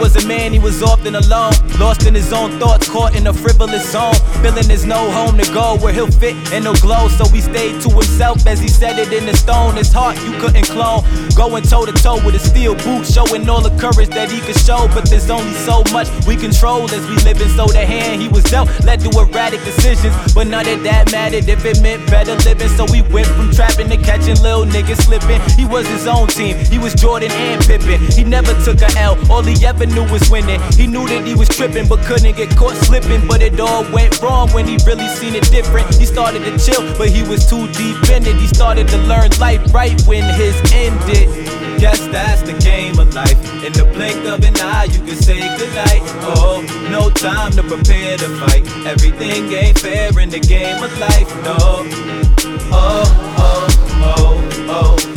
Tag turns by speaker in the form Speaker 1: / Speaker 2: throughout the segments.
Speaker 1: Was a man, he was often alone, lost in his own thoughts, caught in a frivolous zone. Feeling there's no home to go where he'll fit and he'll glow. So he stayed to himself as he said it in the stone. His heart you couldn't clone. Going toe to toe with a steel boot, showing all the courage that he could show. But there's only so much we control as we live in. So the hand he was dealt led to erratic decisions. But none of that mattered if it meant better living. So we went from trapping to catching little niggas slipping. He was his own team, he was Jordan and Pippen. He never took a L, all he ever knew was winning. He knew that he was tripping, but couldn't get caught slipping. But it all went wrong when he really seen it different. He started to chill, but he was too deep in it. He started to learn life right when his ended. Guess that's the game of life. In the blink of an eye, you can say goodnight. Oh, no time to prepare to fight. Everything ain't fair in the game of life, no. Oh, oh, oh, oh,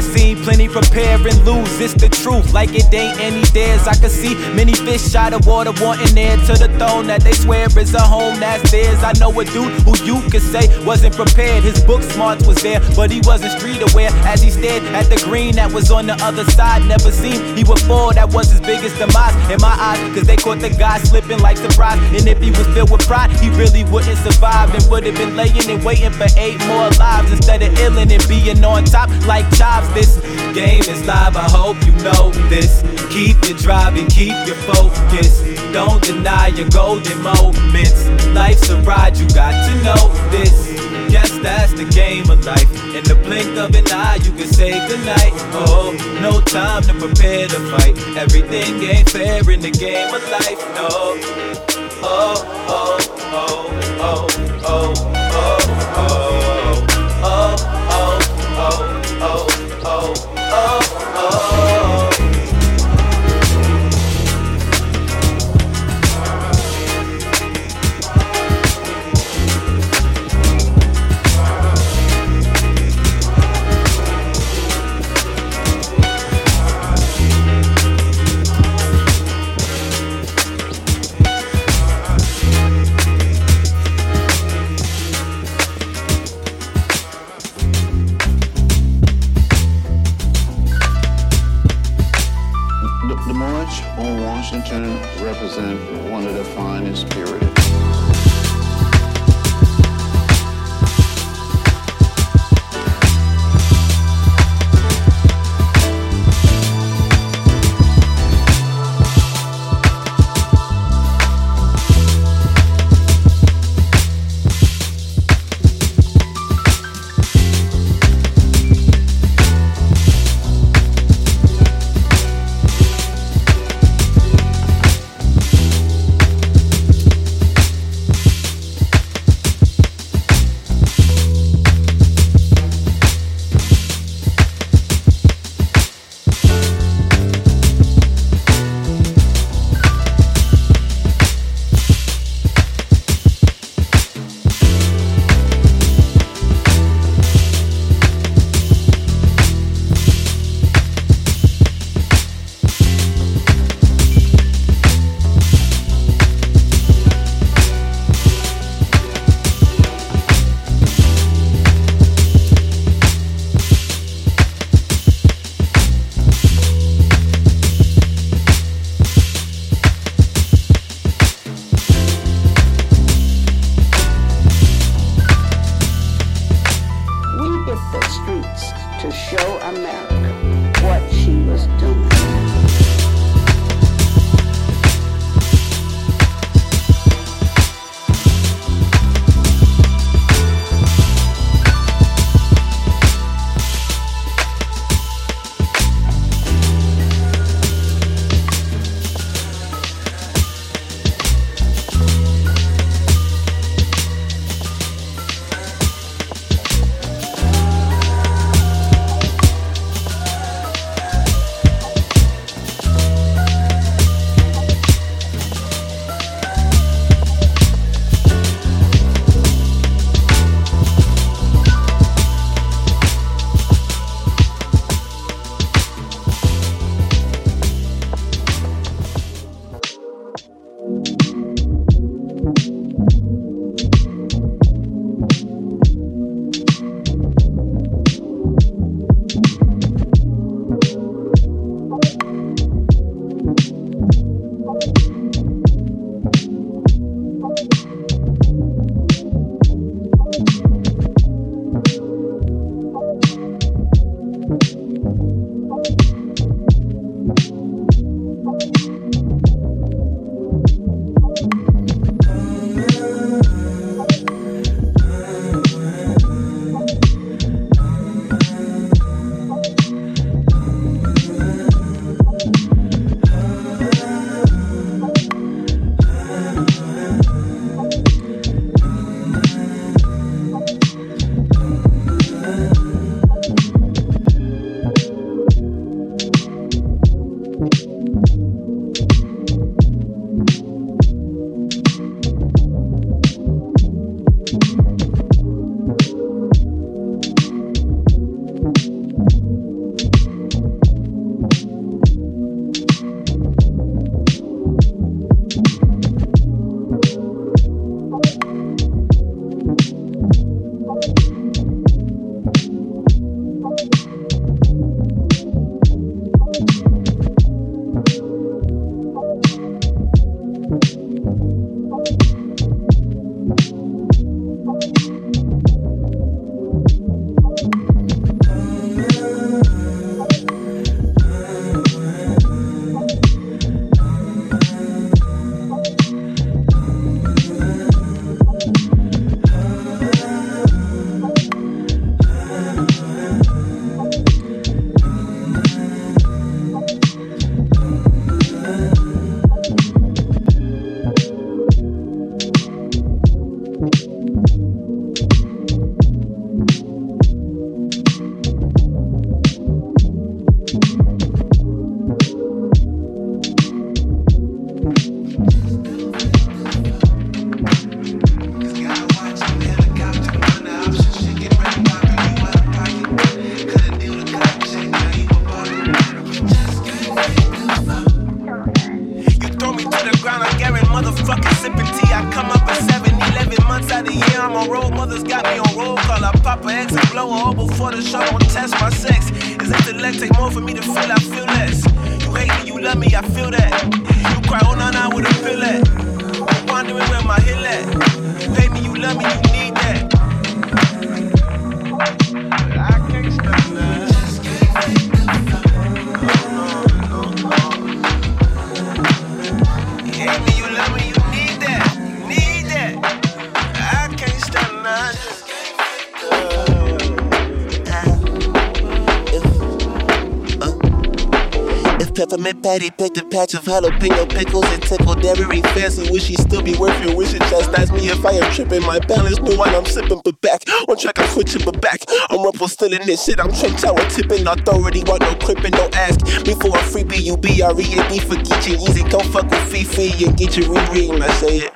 Speaker 1: I seen plenty prepare and lose. It's the truth, like it ain't any dares. I can see many fish out of water wanting air to the throne that they swear is a home that's theirs. I know a dude who you could say wasn't prepared. His book smarts was there, but he wasn't street aware. As he stared at the green that was on the other side, never seen he would fall. That was his biggest demise in my eyes, cause they caught the guy slipping like surprise. And if he was filled with pride, he really wouldn't survive and would have been laying and waiting for eight more lives instead of illing and being on top like chops. This game is live, I hope you know this. Keep your drive and keep your focus. Don't deny your golden moments. Life's a ride, you got to know this. Yes, that's the game of life. In the blink of an eye, you can say goodnight. Oh, no time to prepare to fight. Everything ain't fair in the game of life, no. Oh, oh, oh, oh,
Speaker 2: represent one of the finest periods.
Speaker 3: The streets to show America what she was doing.
Speaker 4: Brothers got me on roll call. I pop a X and blow all before the show. Don't test my sex. His intellect take more for me to feel. I feel less. You hate me, you love me, I feel that. You cry, oh, nah, nah, with a pill at. I'm wondering where my hill at. Me, you love me, you need
Speaker 5: Peppermint Patty picked a patch of jalapeno pickles and tickled every fancy, wish she still be worth it. Wish it chastise me if I am tripping. My balance, no wine, I'm sipping, but back. On track, I'm switching, but back. I'm ruffle still in this shit. I'm Trump Tower tipping. Authority, want no crippin', don't ask me for a freebie. You B R E and for Geechee. Easy, come fuck with Fifi and get your reread when I say it.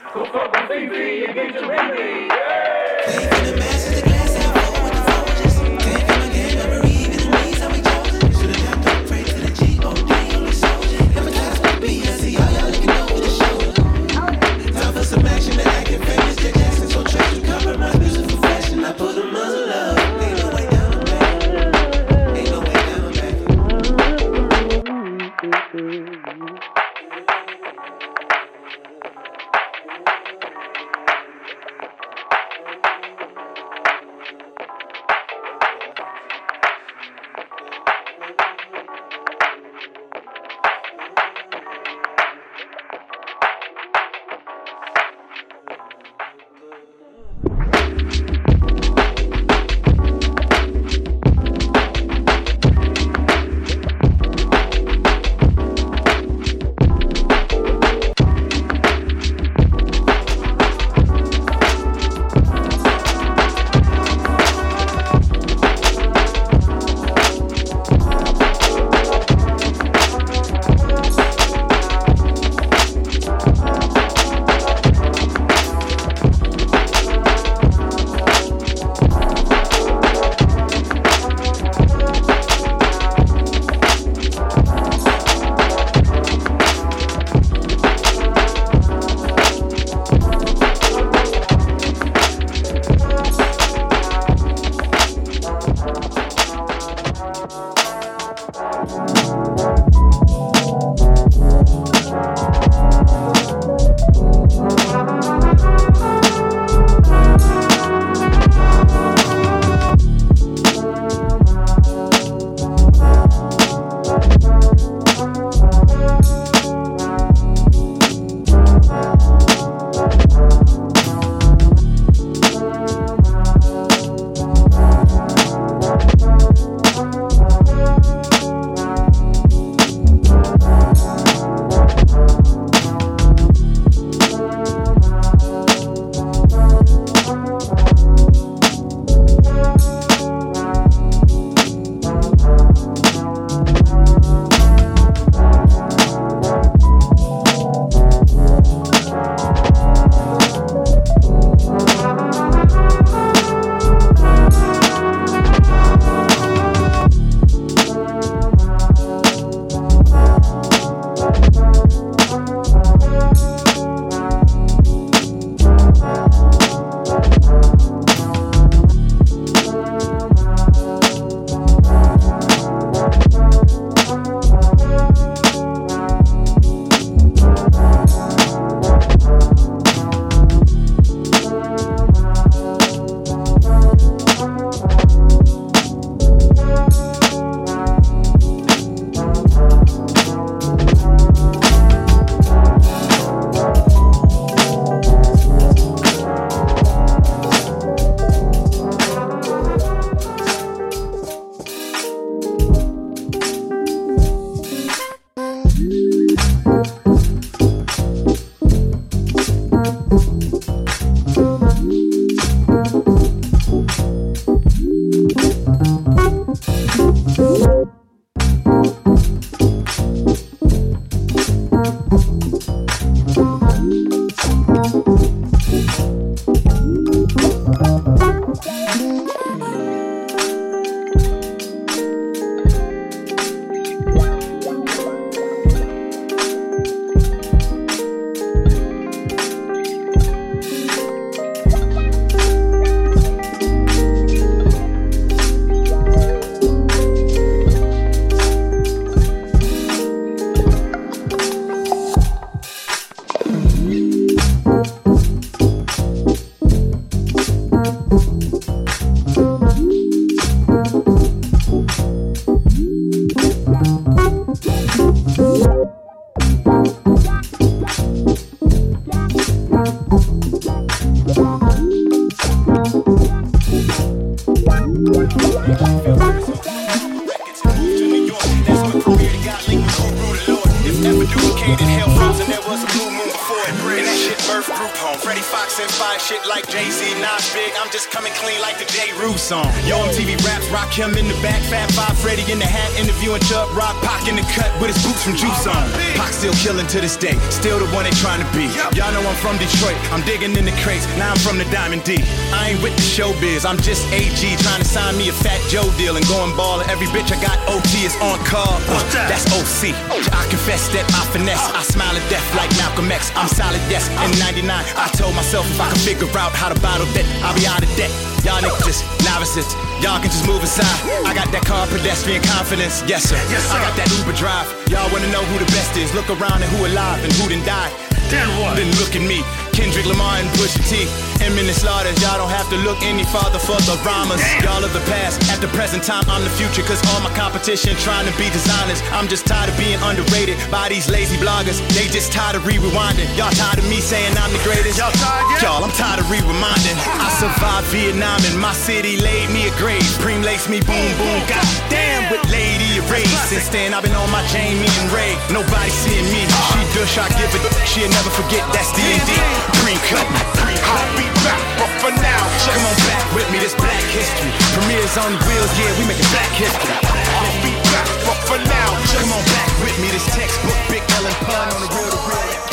Speaker 6: Feels song. Yo, MTV raps, rock him in the back, Fab Five Freddy in the hat, interviewing Chubb Rock, Pac in the cut with his boots from Juice on. Pac still killing to this day, still the one they trying to be. Y'all know I'm from Detroit, I'm digging in the crates, now I'm from the Diamond D. I ain't with the showbiz, I'm just AG trying to sign me a Fat Joe deal and going ballin'. Every bitch I got OT is on call. Uh, that's OC. I confess that I finesse, I smile at death like Malcolm X. I'm solid, yes. In 99, I told myself if I can figure out how to bottle that, I'll be out of debt. Y'all niggas just novices. Y'all can just move aside. I got that car pedestrian confidence. Yes, sir. Yes, sir. I got that Uber drive. Y'all wanna know who the best is? Look around and who alive and who didn't die. Then what? Then look at me. Kendrick Lamar and Pusha T. Eminem slaughters, y'all don't have to look any farther for the rhymers. Y'all are the past, at the present time, I'm the future. Cause all my competition trying to be designers. I'm just tired of being underrated by these lazy bloggers. They just tired of re-rewinding. Y'all tired of me saying I'm the greatest? Y'all tired yet? Y'all, I'm tired of re-reminding. I survived Vietnam and my city laid me a grave. Preem laced me boom boom. God damn with Erase. Since then I've been on my Jamie and Ray. Nobody seeing me. She dush, I give it. She'll never forget that's D&D. Green cut. I'll be back, but for now, just come on back with me. This black history premieres on the wheels. Yeah, we making black history. I'll be back, but for now, just come on back with me. This textbook, Big Ellen pun on the real to real.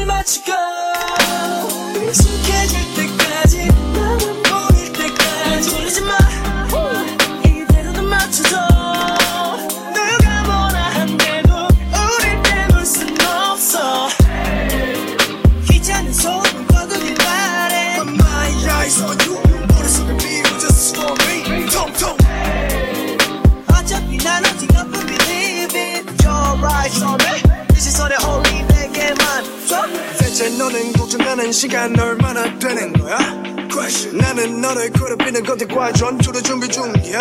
Speaker 6: me magical.
Speaker 7: 숨겨져 하는 시간 얼마나 되는 거야? Crash. 나는 너를 괴롭히는 것들과 전투를 준비 중이야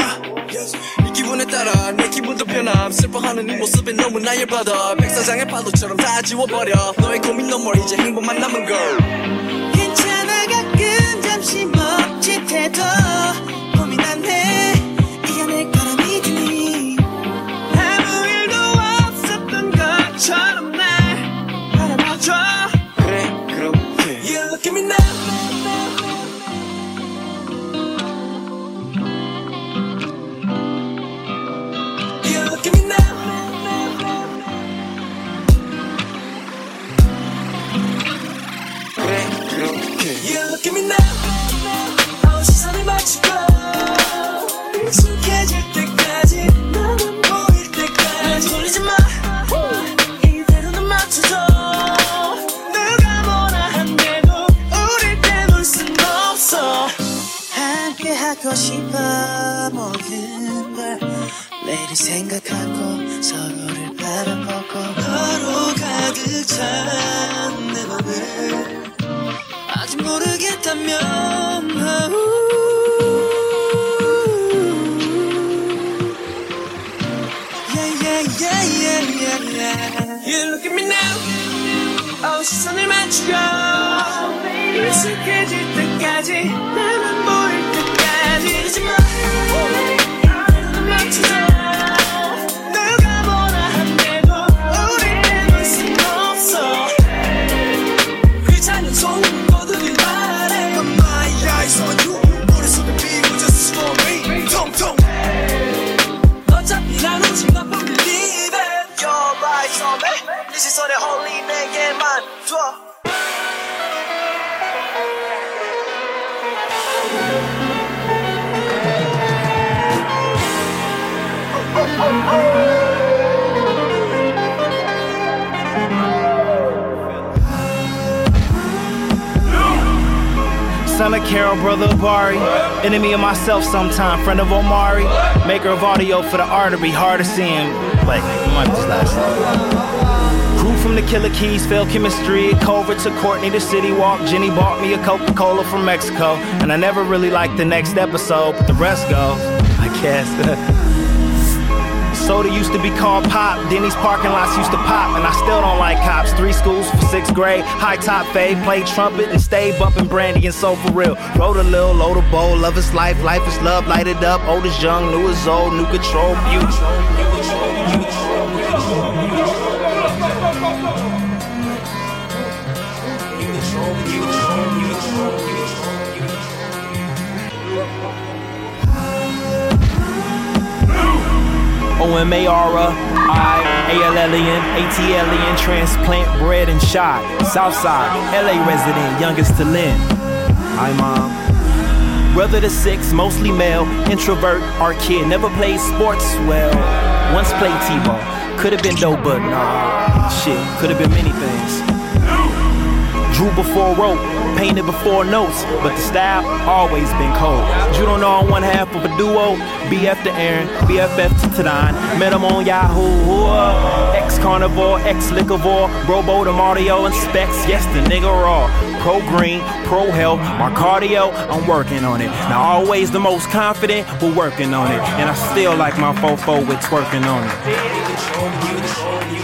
Speaker 7: yes. 이 기분에 따라 내 기분도 변함 슬퍼하는 이 모습에 너무나 열받아 백사장의 파도처럼 다 지워버려 너의 고민 너머 이제 행복만 남은 걸 괜찮아 가끔 잠시 멈칫해도 생각하고 서로를 바라보고 하루 가득 찬 내 맘을 아직 모르겠다면 yeah, yeah, yeah, yeah, yeah. You look at me now. 어 시선을 맞추고 익숙해질 때까지 나만 보일 때까지.
Speaker 8: 이러지 마 Son of Carol, brother of Bari. Enemy of myself sometime, friend of Omari. Maker of audio for the artery, hard to see him. Like, you might just last Crew from the Killer Keys, failed chemistry. Culver to Courtney, the city walk. Jenny bought me a Coca Cola from Mexico. And I never really liked the next episode, but the rest goes, I guess. Soda used to be called pop. Denny's parking lots used to pop, and I still don't like cops. Three schools for sixth grade, high top fade, played trumpet and stayed bumping brandy and soul for real. Wrote a little, load a bowl, love is life, life is love, light it up. Old is young, new is old, new control, beauty. O-M-A-R-A, I, A-L-L-E-N, A-T-L-E-N, transplant, bred and shot. Southside, LA resident, youngest to Lynn. Hi, mom. Brother to six, mostly male, introvert, our kid, never played sports well. Once played T-ball, could have been dope, but nah, shit, could have been many things. Drew before rope, painted before notes, but the style always been cold. You don't know on one half of a duo, BF to Aaron, BFF to Tadine. Met him on Yahoo, ex carnivore, ex liquivore, Robo to Mario and Specs. Yes, the nigga raw. Pro green, pro health, my cardio, I'm working on it. Now always the most confident, but working on it. And I still like my fofo with twerking on it.